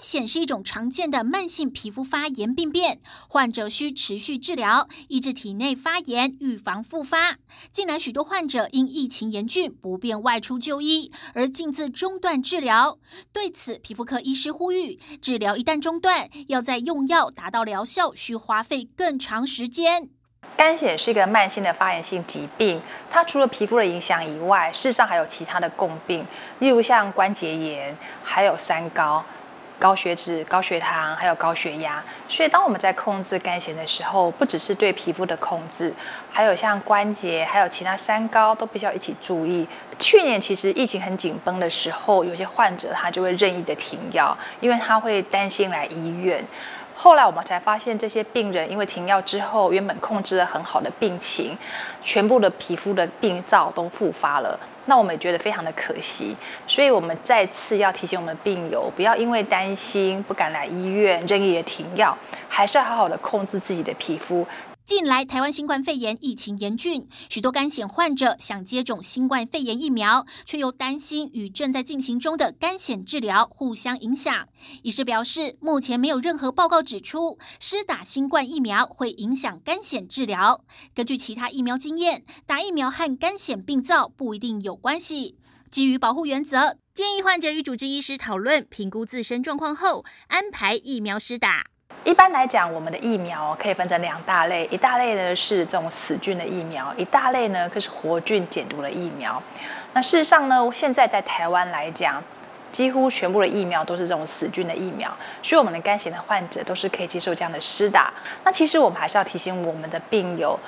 癣是一种常见的慢性皮肤发炎病变，患者需持续治疗，抑制体内发炎，预防复发。近来许多患者因疫情严峻，不便外出就医，而径自中断治疗。对此，皮肤科医师呼吁，治疗一旦中断，要在用药达到疗效，需花费更长时间。肝癣是一个慢性的发炎性疾病，它除了皮肤的影响以外，事实上还有其他的共病，例如像关节炎，还有三高。高血脂、高血糖，还有高血压，所以当我们在控制肝炎的时候，不只是对皮肤的控制，还有像关节，还有其他三高都必须要一起注意。去年其实疫情很紧绷的时候，有些患者他就会任意的停药，因为他会担心来医院。后来我们才发现，这些病人因为停药之后，原本控制了很好的病情，全部的皮肤的病灶都复发了。那我们也觉得非常的可惜，所以我们再次要提醒我们的病友，不要因为担心不敢来医院，任意的停药，还是要好好的控制自己的皮肤。近来，台湾新冠肺炎疫情严峻，许多肝癣患者想接种新冠肺炎疫苗，却又担心与正在进行中的肝癣治疗互相影响。医师表示，目前没有任何报告指出施打新冠疫苗会影响肝癣治疗。根据其他疫苗经验，打疫苗和肝癣病灶不一定有关系。基于保护原则，建议患者与主治医师讨论，评估自身状况后安排疫苗施打。一般来讲，我们的疫苗可以分成两大类，一大类呢是这种死菌的疫苗，一大类呢可是活菌减毒的疫苗。那事实上呢，现在在台湾来讲，几乎全部的疫苗都是这种死菌的疫苗，所以我们的肝炎的患者都是可以接受这样的施打。那其实我们还是要提醒我们的病友。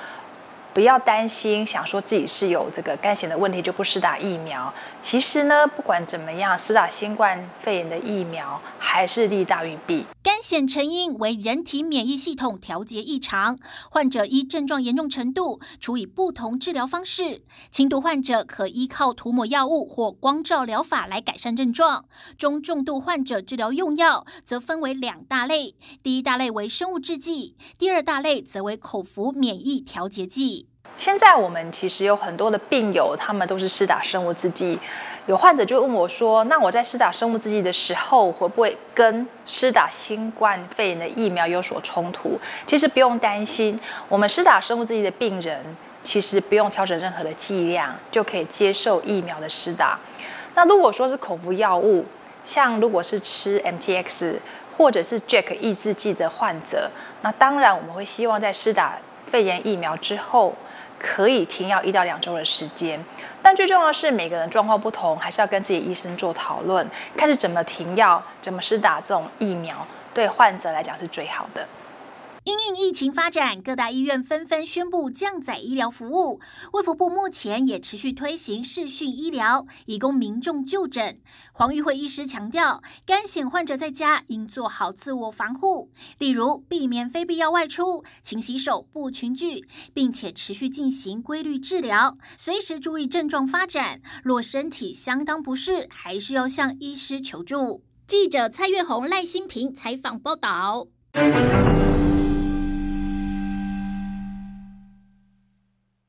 不要担心，想说自己是有这个肝炎的问题就不施打疫苗。其实呢，不管怎么样，施打新冠肺炎的疫苗还是利大于弊。肝癣成因为人体免疫系统调节异常，患者依症状严重程度处以不同治疗方式。轻度患者可依靠涂抹药物或光照疗法来改善症状。中重度患者治疗用药则分为两大类，第一大类为生物制剂，第二大类则为口服免疫调节剂。现在我们其实有很多的病友，他们都是施打生物制剂。有患者就问我说：“那我在施打生物制剂的时候，会不会跟施打新冠肺炎的疫苗有所冲突？”其实不用担心，我们施打生物制剂的病人，其实不用调整任何的剂量，就可以接受疫苗的施打。那如果说是口服药物，像如果是吃 MTX 或者是 Jack 抑制剂的患者，那当然我们会希望在施打肺炎疫苗之后。可以停药一到两周的时间，但最重要的是每个人状况不同，还是要跟自己医生做讨论，看是怎么停药，怎么施打这种疫苗，对患者来讲是最好的。因应疫情发展，各大医院纷纷宣布降载医疗服务。卫福部目前也持续推行视讯医疗，以供民众就诊。黄玉慧医师强调，肝癣患者在家应做好自我防护，例如避免非必要外出、勤洗手、不群聚，并且持续进行规律治疗，随时注意症状发展。若身体相当不适，还是要向医师求助。记者蔡月红、赖新平采访报道。